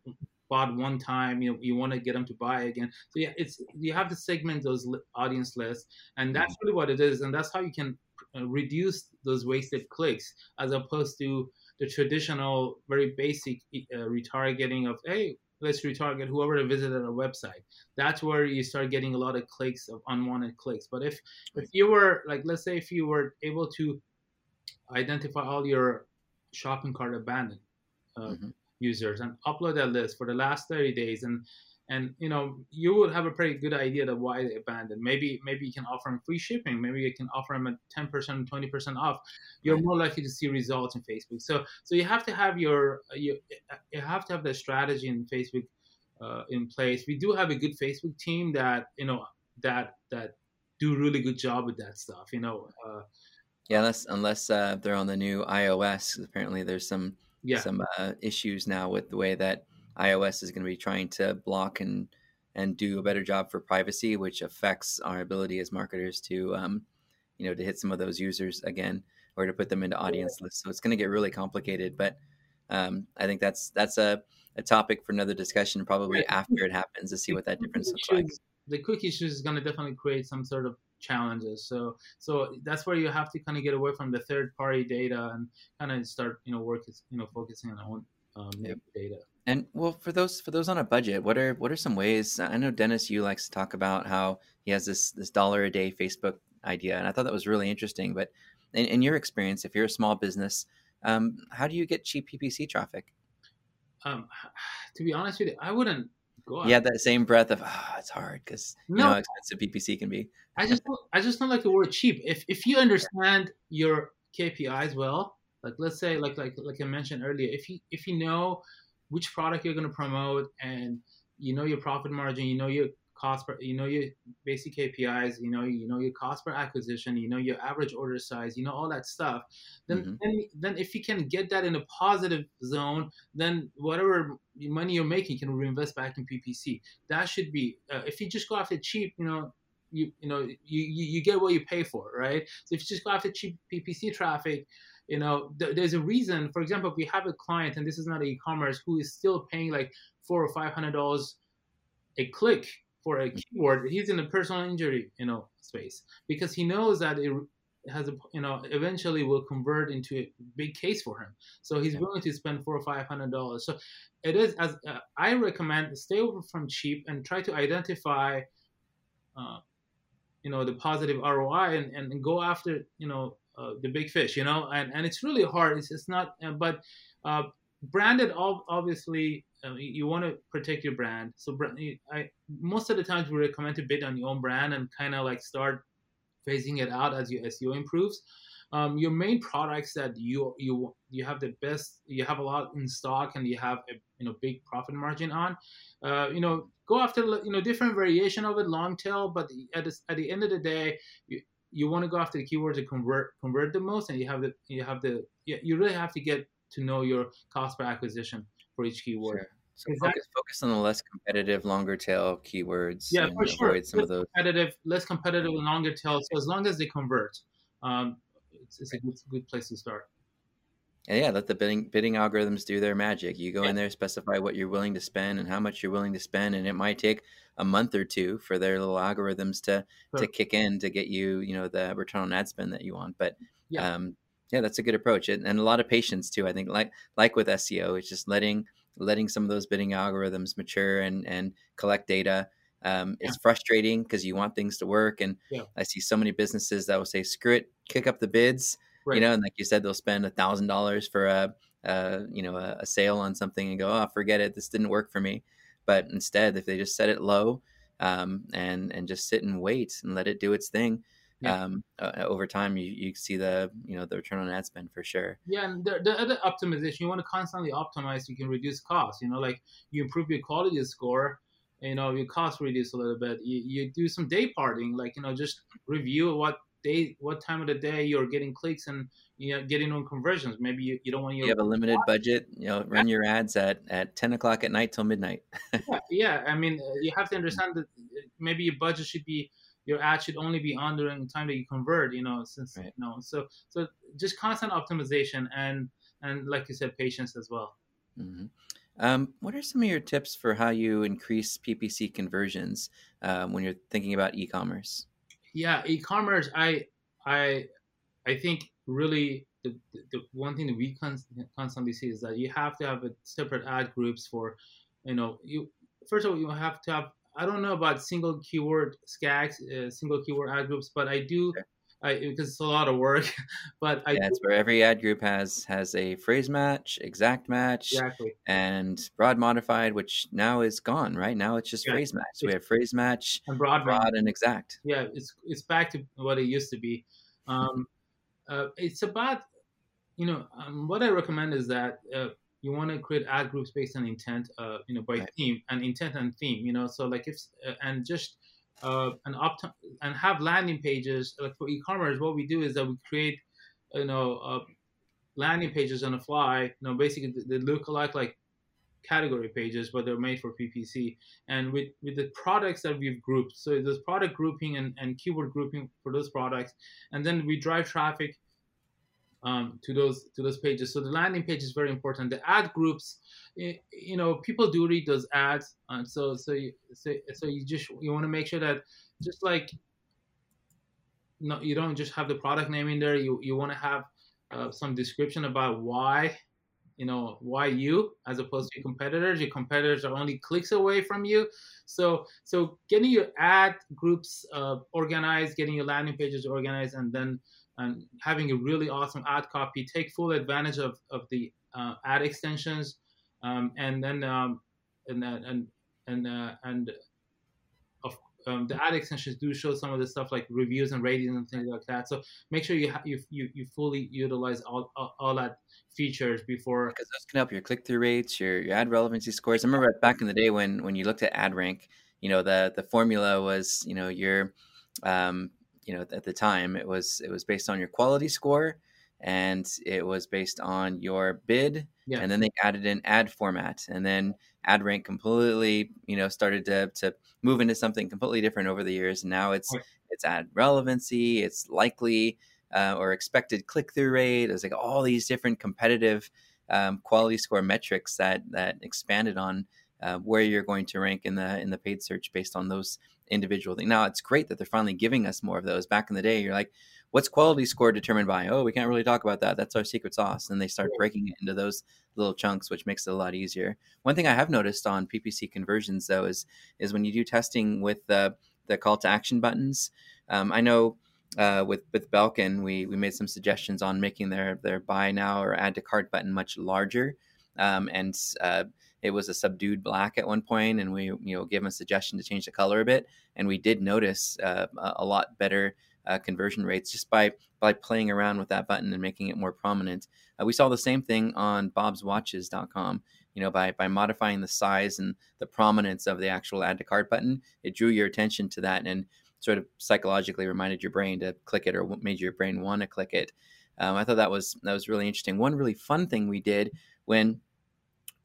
bought one time you know you want to get them to buy again. So yeah it's you have to segment those audience lists and that's mm-hmm. really what it is and that's how you can uh, reduce those wasted clicks as opposed to the traditional very basic uh, retargeting of hey let's retarget whoever visited our website. That's where you start getting a lot of clicks of unwanted clicks. But if if you were like let's say if you were able to identify all your shopping cart abandoned uh, mm-hmm users and upload that list for the last 30 days and and you know you would have a pretty good idea of why they abandoned. Maybe maybe you can offer them free shipping. Maybe you can offer them a ten percent, twenty percent off. You're more likely to see results in Facebook. So so you have to have your you you have to have the strategy in Facebook uh, in place. We do have a good Facebook team that you know that that do really good job with that stuff. You know. Uh, yeah, unless unless uh, they're on the new iOS. Apparently, there's some yeah. some uh, issues now with the way that iOS is going to be trying to block and and do a better job for privacy, which affects our ability as marketers to um, you know to hit some of those users again or to put them into audience lists. So it's going to get really complicated. But um, I think that's that's a, a topic for another discussion, probably after it happens, to see what that difference looks like. The cookie issues is going to definitely create some sort of challenges. So so that's where you have to kind of get away from the third party data and kind of start you know working you know focusing on own um, yep. data. And well, for those for those on a budget, what are what are some ways? I know Dennis, you likes to talk about how he has this this dollar a day Facebook idea, and I thought that was really interesting. But in, in your experience, if you're a small business, um, how do you get cheap PPC traffic? Um, to be honest with you, I wouldn't go. Yeah, that same breath of oh, it's hard because no, you know how expensive PPC can be. I just don't, I just don't like the word cheap. If if you understand your KPIs well, like let's say like like like I mentioned earlier, if you if you know which product you're going to promote and you know your profit margin, you know your cost per, you know your basic KPIs, you know you know your cost per acquisition, you know your average order size, you know all that stuff. Then mm-hmm. then, then if you can get that in a positive zone, then whatever money you're making can reinvest back in PPC. That should be uh, if you just go after cheap, you know you you know you, you, you get what you pay for, right? So if you just go after cheap PPC traffic, you know th- there's a reason for example if we have a client and this is not e-commerce who is still paying like four or five hundred dollars a click for a keyword he's in a personal injury you know space because he knows that it has a you know eventually will convert into a big case for him so he's yeah. willing to spend four or five hundred dollars so it is as uh, i recommend stay away from cheap and try to identify uh, you know the positive roi and, and go after you know uh, the big fish, you know, and, and it's really hard. It's, it's not, uh, but uh, branded, obviously, uh, you want to protect your brand. So I, most of the times we recommend to bid on your own brand and kind of like start phasing it out as your SEO improves. Um, your main products that you you you have the best, you have a lot in stock, and you have a you know big profit margin on. Uh, you know, go after you know different variation of it, long tail. But at the, at the end of the day, you, you want to go after the keywords to convert convert the most, and you have the you have the you really have to get to know your cost per acquisition for each keyword. Sure. So focus, focus on the less competitive, longer tail keywords. Yeah, for sure. Some less of those. competitive, less competitive, and longer tail. So as long as they convert, um, it's, it's right. a good, good place to start. And yeah, let the bidding bidding algorithms do their magic. You go yeah. in there, specify what you're willing to spend and how much you're willing to spend, and it might take a month or two for their little algorithms to sure. to kick in to get you, you know, the return on ad spend that you want. But yeah, um, yeah, that's a good approach, and, and a lot of patience too. I think, like like with SEO, it's just letting letting some of those bidding algorithms mature and and collect data. Um, yeah. It's frustrating because you want things to work, and yeah. I see so many businesses that will say, "Screw it, kick up the bids." right. you know, and like you said, they'll spend a thousand dollars for a, a, you know, a, a, sale on something and go, oh, forget it, this didn't work for me. But instead, if they just set it low um, and and just sit and wait and let it do its thing, yeah. um, uh, over time, you, you see the you know the return on ad spend for sure. Yeah, and the, the other optimization, you want to constantly optimize. You can reduce costs. You know, like you improve your quality score you know your cost reduce a little bit you, you do some day parting like you know just review what day, what time of the day you're getting clicks and you know getting on conversions. Maybe you, you don't want your you have a limited budget. You know, run your ads at at ten o'clock at night till midnight. yeah, yeah, I mean, uh, you have to understand that uh, maybe your budget should be your ad should only be on during the time that you convert. You know, since right. you know, so so just constant optimization and and like you said, patience as well. Mm-hmm. Um, what are some of your tips for how you increase PPC conversions um, when you're thinking about e-commerce? yeah e-commerce i i i think really the, the one thing that we constantly see is that you have to have a separate ad groups for you know you first of all you have to have i don't know about single keyword SKAGs uh, single keyword ad groups but i do I, because it's a lot of work. But I yeah, it's where every ad group has has a phrase match, exact match, exactly and broad modified, which now is gone. Right now, it's just Yeah, phrase match. So we have phrase match, and broad broad, and exact. yeah it's it's back to what it used to be um, uh, it's about you know um, what i recommend is that uh, you want to create ad groups based on intent uh, you know by Right. theme and intent and theme you know so like if uh, and just uh, an opt and have landing pages like for e-commerce what we do is that we create you know uh, landing pages on the fly you know basically they they look like like category pages but they're made for ppc and with with the products that we've grouped so there's product grouping and, and keyword grouping for those products and then we drive traffic um, to those to those pages. So the landing page is very important. The ad groups you know people do read those ads and so so you so, so you just you want to make sure that just like no you don't just have the product name in there. You you want to have uh, some description about why you know why you as opposed to your competitors. Your competitors are only clicks away from you. So so getting your ad groups uh, organized getting your landing pages organized and then and having a really awesome ad copy take full advantage of of the uh, ad extensions um, and then um, and and and uh, and of um, the ad extensions do show some of the stuff like reviews and ratings and things like that. So make sure you ha- you, you you fully utilize all, all all that features before because those can help your click through rates, your, your ad relevancy scores. I remember back in the day when when you looked at ad rank, you know the the formula was you know your um, you know at the time it was it was based on your quality score and it was based on your bid Yeah. and then they added in ad format and then ad rank completely you know started to to move into something completely different over the years and now it's Right. it's ad relevancy it's likely uh, or expected click through rate it's like all these different competitive um, quality score metrics that that expanded on uh, where you're going to rank in the in the paid search based on those individual things. Now it's great that they're finally giving us more of those. Back in the day, you're like, what's quality score determined by? Oh, we can't really talk about that. That's our secret sauce. And they start breaking it into those little chunks, which makes it a lot easier. One thing I have noticed on PPC conversions though is is when you do testing with the the call to action buttons. Um, I know uh, with with Belkin, we we made some suggestions on making their their buy now or add to cart button much larger, um, and uh, it was a subdued black at one point, and we you know gave them a suggestion to change the color a bit, and we did notice uh, a a lot better uh, conversion rates just by by playing around with that button and making it more prominent. Uh, we saw the same thing on bobswatches.com. You know, by by modifying the size and the prominence of the actual add to cart button, it drew your attention to that and sort of psychologically reminded your brain to click it or made your brain want to click it. Um, I thought that was that was really interesting. One really fun thing we did when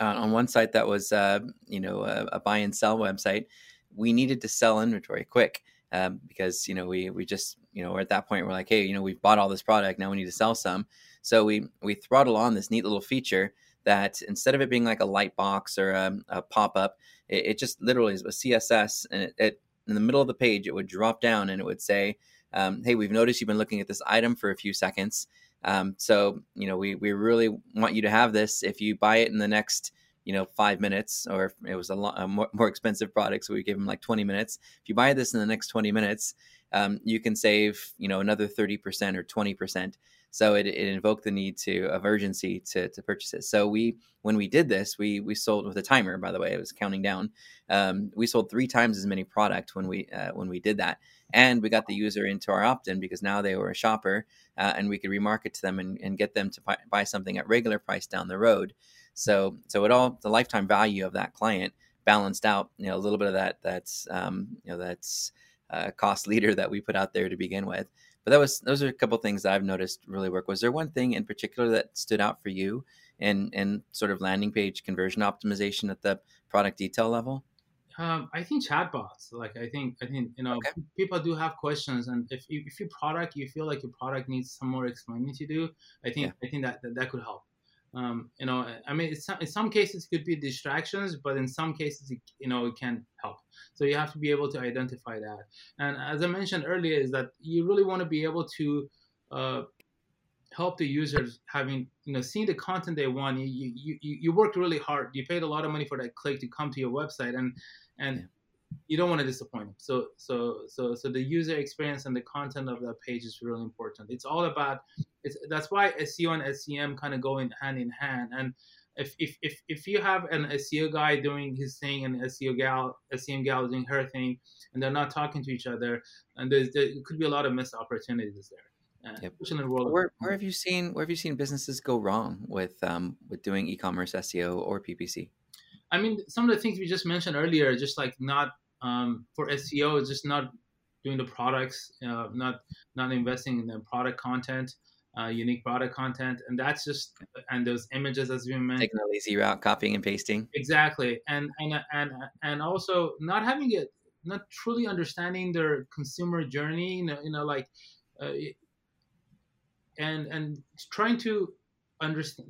uh, on one site that was uh, you know a, a buy and sell website, we needed to sell inventory quick um, because you know we we just you know we're at that point we're like hey you know we've bought all this product now we need to sell some. So we we throttle on this neat little feature that instead of it being like a light box or a, a pop up, it, it just literally is a CSS and it, it in the middle of the page it would drop down and it would say um, hey we've noticed you've been looking at this item for a few seconds um, so you know we we really want you to have this. If you buy it in the next you know five minutes or if it was a, lot, a more, more expensive product so we gave them like 20 minutes. If you buy this in the next 20 minutes um, you can save you know another 30% or 20% so it, it invoked the need to of urgency to, to purchase it. So we when we did this we we sold with a timer by the way it was counting down um, we sold three times as many product when we uh, when we did that. And we got the user into our opt-in because now they were a shopper uh, and we could remarket to them and, and get them to buy, buy something at regular price down the road. So so it all the lifetime value of that client balanced out you know a little bit of that that's um, you know that's uh, cost leader that we put out there to begin with but that was those are a couple of things that I've noticed really work. Was there one thing in particular that stood out for you in in sort of landing page conversion optimization at the product detail level? Um, I think chatbots. Like I think I think you know Okay. people do have questions, and if you, if your product you feel like your product needs some more explaining to do, I think I think that, that that could help. Um, you know, I mean, it's, in some cases it could be distractions, but in some cases, it, you know, it can help. So you have to be able to identify that. And as I mentioned earlier, is that you really want to be able to uh, help the users having, you know, seeing the content they want. You, you you you worked really hard. You paid a lot of money for that click to come to your website, and and you don't want to disappoint them. So so so so the user experience and the content of that page is really important. It's all about it's that's why SEO and SEM kind of go in hand in hand. And if if if, if you have an SEO guy doing his thing and an SEO gal SEM gal doing her thing, and they're not talking to each other, and there's, there could be a lot of missed opportunities there. Uh, yep. where, where have you seen where have you seen businesses go wrong with um, with doing e-commerce SEO or PPC? I mean, some of the things we just mentioned earlier, just like not um, for SEO just not doing the products, uh, not not investing in the product content, uh, unique product content, and that's just and those images as we mentioned. Taking the lazy route, copying and pasting. Exactly, and and and and also not having it, not truly understanding their consumer journey. You know, you know like, uh, and and trying to understand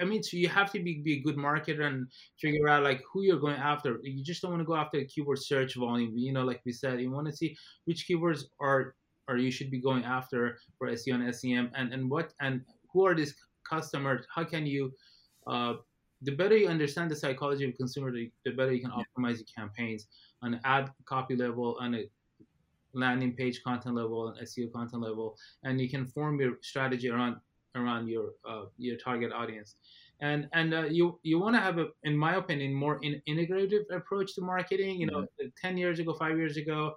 I mean, so you have to be, be a good marketer and figure out like who you're going after. You just don't want to go after a keyword search volume. You know, like we said, you want to see which keywords are or you should be going after for SEO and SEM, and and what and who are these customers? How can you uh, the better you understand the psychology of consumer, the, the better you can optimize your campaigns on ad copy level, on a landing page content level, and SEO content level, and you can form your strategy around around your uh, your target audience and and uh, you you want to have a in my opinion more in, integrative approach to marketing you know mm-hmm. 10 years ago 5 years ago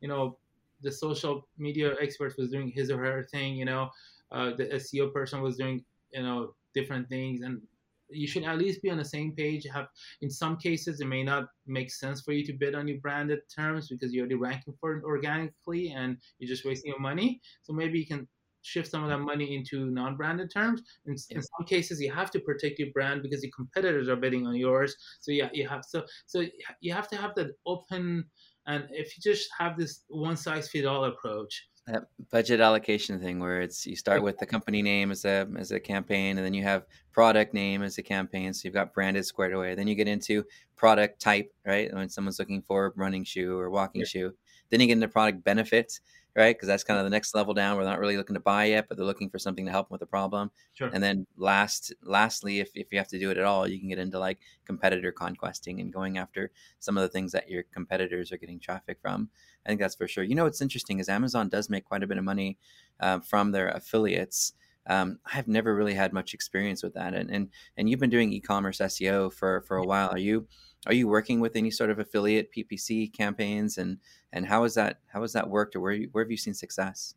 you know the social media expert was doing his or her thing you know uh, the seo person was doing you know different things and you should at least be on the same page have in some cases it may not make sense for you to bid on your branded terms because you're already ranking for it organically and you're just wasting your money so maybe you can shift some of that money into non-branded terms. In, yeah. in some cases, you have to protect your brand because your competitors are bidding on yours. So yeah, you have so so you have to have that open. And if you just have this one size fit all approach, that budget allocation thing where it's you start with the company name as a as a campaign and then you have product name as a campaign so you've got branded squared away. Then you get into product type right? When someone's looking for running shoe or walking yeah. shoe then you get into product benefits right? Because that's kind of the next level down. We're not really looking to buy yet, but they're looking for something to help them with a problem. Sure. And then last, lastly, if, if you have to do it at all, you can get into like competitor conquesting and going after some of the things that your competitors are getting traffic from. I think that's for sure. You know, what's interesting is Amazon does make quite a bit of money uh, from their affiliates. Um, I've never really had much experience with that, and and and you've been doing e-commerce SEO for for a while. Are you are you working with any sort of affiliate PPC campaigns, and and how is that how has that worked, or where where have you seen success?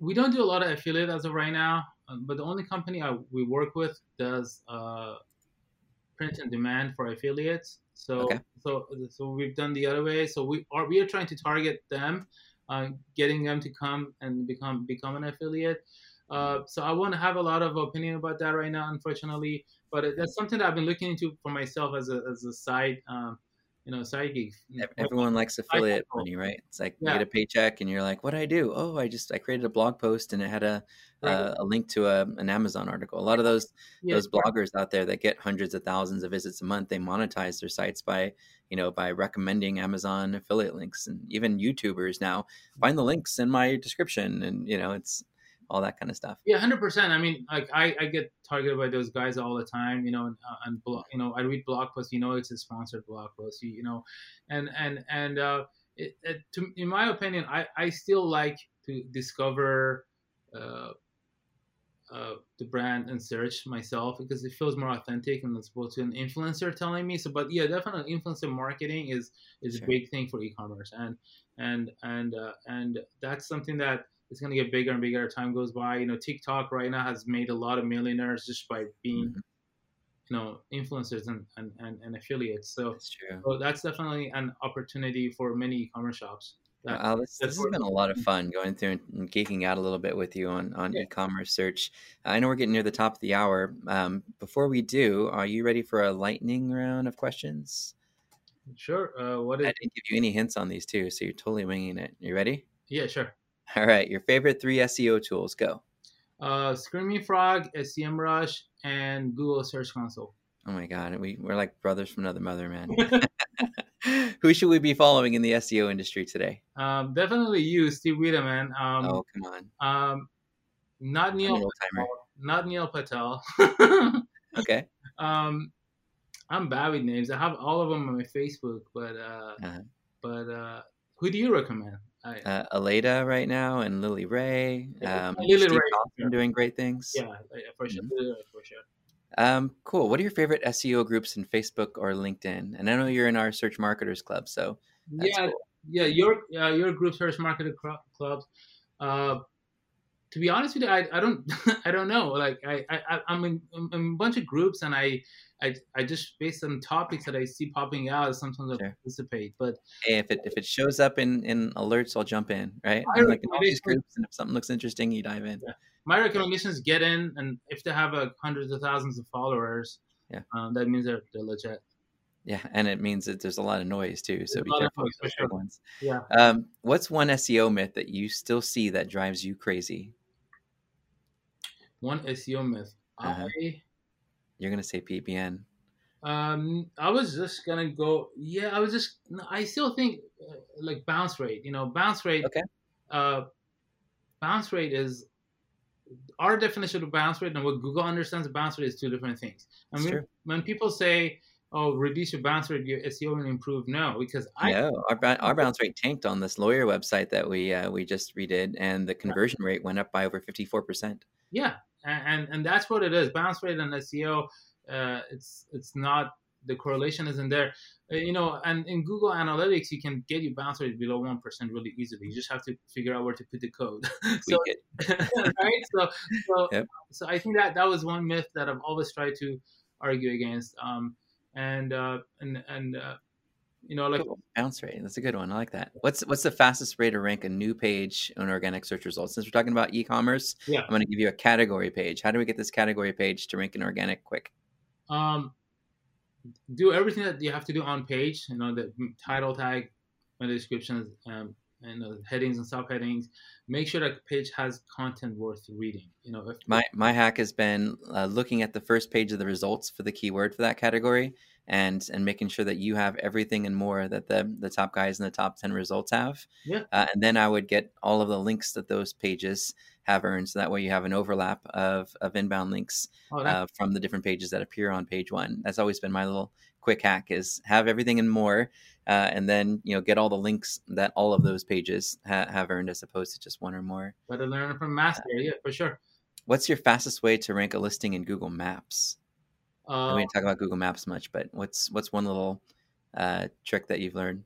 We don't do a lot of affiliate as of right now, uh, but the only company I, we work with does uh, print and demand for affiliates. So okay. so so we've done the other way. So we are we are trying to target them, uh, getting them to come and become become an affiliate. Uh, so I won't have a lot of opinion about that right now, unfortunately. But that's something that I've been looking into for myself as a as a side, um, you know, side gig. Everyone likes affiliate money, right? It's like yeah. you get a paycheck, and you're like, "What do I do? Oh, I just I created a blog post, and it had a right. uh, a link to a, an Amazon article. A lot of those yeah. those bloggers out there that get hundreds of thousands of visits a month, they monetize their sites by you know by recommending Amazon affiliate links, and even YouTubers now find the links in my description, and you know it's all that kind of stuff. Yeah, hundred percent. I mean, like I, I get targeted by those guys all the time. You know, and, uh, and blog, you know, I read blog posts. You know, it's a sponsored blog post. You, you know, and and and uh, it, it, to, in my opinion, I I still like to discover. Uh, uh, the brand and search myself because it feels more authentic and as opposed to an influencer telling me. So, but yeah, definitely influencer marketing is is sure. a big thing for e-commerce, and and and uh, and that's something that it's going to get bigger and bigger as time goes by. You know, TikTok right now has made a lot of millionaires just by being, mm-hmm. you know, influencers and, and, and, and affiliates. So that's, so that's definitely an opportunity for many e-commerce shops. That, uh, this, this has been a lot of fun going through and geeking out a little bit with you on, on yeah. e-commerce search. I know we're getting near the top of the hour. Um, before we do, are you ready for a lightning round of questions? Sure. Uh, what is... I didn't give you any hints on these two, so you're totally winging it. You ready? Yeah, sure. All right, your favorite three SEO tools. Go. Uh, Screaming Frog, SEMrush, and Google Search Console. Oh my God, we we're like brothers from another mother, man. Who should we be following in the SEO industry today? Um, definitely you, Steve Wiideman. Um, oh come on. Um, not Neil. Patel, not Neil Patel. okay. Um, I'm bad with names. I have all of them on my Facebook, but uh, uh-huh. but uh, who do you recommend? I, uh, Aleyda right now and Lily Ray. Um, Lily Steve Ray, doing great things. Yeah, for sure. Mm-hmm. For sure. Um, cool. What are your favorite SEO groups in Facebook or LinkedIn? And I know you're in our Search Marketers Club, so yeah, cool. yeah, your uh, your group Search Marketer Club. Uh, to be honest with you, I, I don't I don't know. Like I, I I'm in, in, a bunch of groups and I, I I just based on topics that I see popping out. Sometimes sure. I participate, but hey, if it if it shows up in in alerts, I'll jump in. Right, I like in all these groups, and if something looks interesting, you dive in. Yeah. My recommendation is get in, and if they have a hundreds of thousands of followers, yeah, um, that means they're they're legit. Yeah, and it means that there's a lot of noise too. So there's be careful with those sure. ones. Yeah. Um, what's one SEO myth that you still see that drives you crazy? one SEO myth. Uh-huh. I you're gonna say PBN. Um, I was just gonna go. Yeah, I was just. I still think uh, like bounce rate. You know, bounce rate. Okay. Uh, bounce rate is our definition of bounce rate and what Google understands bounce rate is two different things. I mean, when people say, "Oh, reduce your bounce rate, your SEO will improve," no, because I no, our our bounce rate tanked on this lawyer website that we uh, we just redid, and the conversion rate went up by over fifty four percent. Yeah, and and that's what it is. Bounce rate and SEO, uh, it's it's not the correlation isn't there. Uh, you know, and in Google Analytics, you can get your bounce rate below one percent really easily. You just have to figure out where to put the code. so, right? So, so, yep. so I think that that was one myth that I've always tried to argue against. Um, and uh, and and uh, you know, like cool. bounce rate. That's a good one. I like that. What's what's the fastest way to rank a new page on organic search results? Since we're talking about e-commerce, yeah, I'm going to give you a category page. How do we get this category page to rank in organic quick? Um, do everything that you have to do on page. You know, the title tag, meta descriptions, um, and uh, headings and subheadings. Make sure that page has content worth reading. You know, if my my hack has been uh, looking at the first page of the results for the keyword for that category and and making sure that you have everything and more that the the top guys in the top 10 results have yeah uh, and then i would get all of the links that those pages have earned so that way you have an overlap of of inbound links oh, uh, from the different pages that appear on page one that's always been my little quick hack is have everything and more uh, and then you know get all the links that all of those pages ha- have earned as opposed to just one or more. Better learn from master yeah for sure. what's your fastest way to rank a listing in google maps? Uh, we didn't talk about Google Maps much, but what's what's one little uh, trick that you've learned?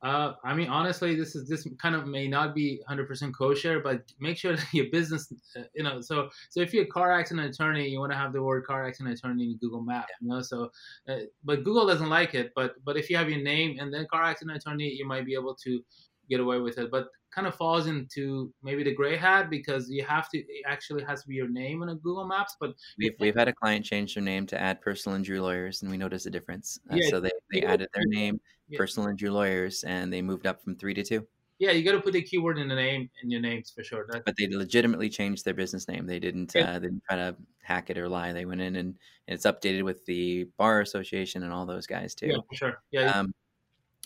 Uh, I mean, honestly, this is this kind of may not be 100% kosher, but make sure that your business, uh, you know, so so if you're a car accident attorney, you want to have the word car accident attorney in Google Maps, yeah. you know. So, uh, but Google doesn't like it. But but if you have your name and then car accident attorney, you might be able to get away with it. But kind of falls into maybe the gray hat because you have to it actually has to be your name on a Google Maps. But we've we've had a client change their name to add personal injury lawyers, and we noticed a difference. Uh, yeah, so they they added their name, yeah. personal injury lawyers, and they moved up from three to two. Yeah, you got to put the keyword in the name in your names for sure. That's... But they legitimately changed their business name. They didn't yeah. uh, they didn't try to hack it or lie. They went in and, and it's updated with the bar association and all those guys too. Yeah, for sure. Yeah. Um,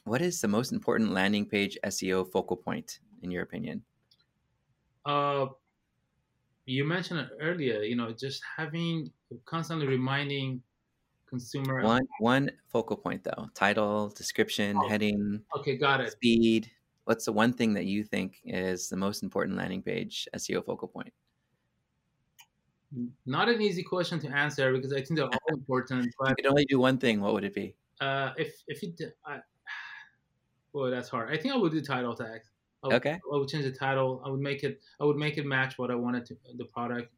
what is the most important landing page SEO focal point in your opinion? Uh, you mentioned it earlier. You know, just having constantly reminding consumer one one focal point though: title, description, oh, heading. Okay, got it. Speed. What's the one thing that you think is the most important landing page SEO focal point? Not an easy question to answer because I think they're all important. But you could only do one thing. What would it be? Uh, if if you, I, boy, that's hard. I think I would do title tags. I would, okay. I would change the title. I would make it. I would make it match what I wanted to the product,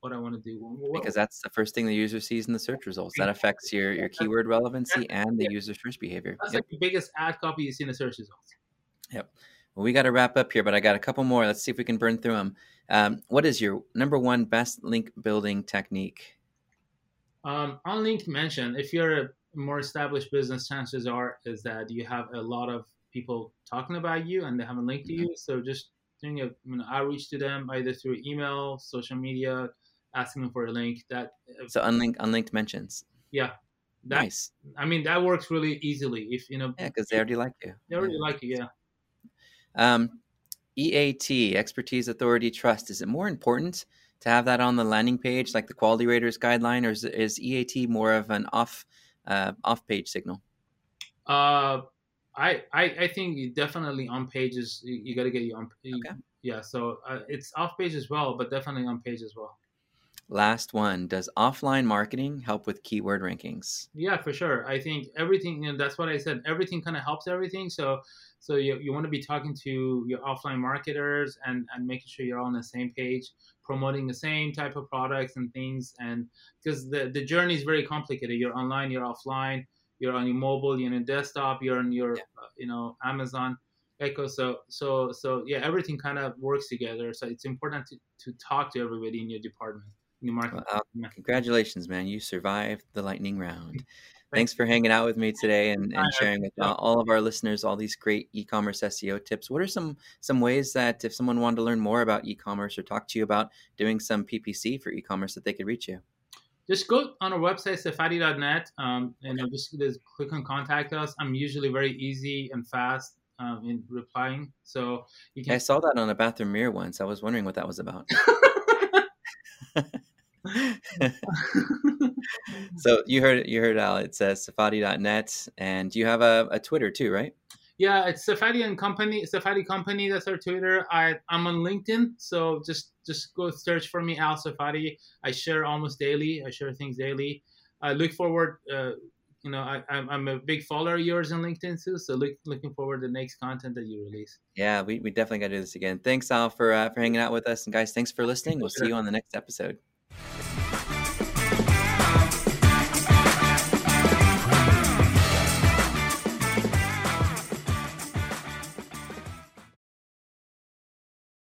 what I want to do. What, because that's the first thing the user sees in the search results. That affects your your keyword relevancy and the user search behavior. That's yep. like the biggest ad copy you see in the search results. Yep. Well, we got to wrap up here, but I got a couple more. Let's see if we can burn through them. Um, what is your number one best link building technique? Um, on link mention, if you're a more established business, chances are is that you have a lot of people talking about you and they have a link to you. So just doing a you know, outreach to them either through email, social media, asking them for a link. That uh, so unlinked unlinked mentions. Yeah, that, nice. I mean that works really easily if you know. Yeah, because they already like you. They already yeah. like you. Yeah. Um, EAT, expertise, authority, trust. Is it more important to have that on the landing page, like the quality raters guideline, or is, is EAT more of an off uh, off page signal? Uh, I, I I think definitely on pages you, you got to get you on. Okay. Yeah, so uh, it's off page as well, but definitely on page as well. Last one. Does offline marketing help with keyword rankings? Yeah, for sure. I think everything, you know, that's what I said. Everything kind of helps everything. So, so you, you want to be talking to your offline marketers and, and making sure you're all on the same page, promoting the same type of products and things. And because the, the journey is very complicated. You're online, you're offline, you're on your mobile, you're on your desktop, you're on your, yeah. uh, you know, Amazon. Echo. So so so yeah, everything kind of works together. So it's important to, to talk to everybody in your department. In your market. Well, congratulations, man! You survived the lightning round. Thanks for hanging out with me today and, and sharing with all of our listeners all these great e-commerce SEO tips. What are some some ways that if someone wanted to learn more about e-commerce or talk to you about doing some PPC for e-commerce that they could reach you? Just go on our website, safadi.net, um, and okay. just, just click on contact us. I'm usually very easy and fast um, in replying. So you can. I saw that on a bathroom mirror once. I was wondering what that was about. so you heard it you heard Al. It says safadi.net, and you have a, a Twitter too, right? Yeah, it's Safadi and Company. Safadi Company. That's our Twitter. I I'm on LinkedIn, so just just go search for me, Al Safadi. I share almost daily. I share things daily. I look forward. Uh, you know, I, I'm a big follower of yours on LinkedIn too. So look, looking forward to the next content that you release. Yeah, we, we definitely got to do this again. Thanks, Al, for uh, for hanging out with us, and guys, thanks for listening. We'll see you on the next episode.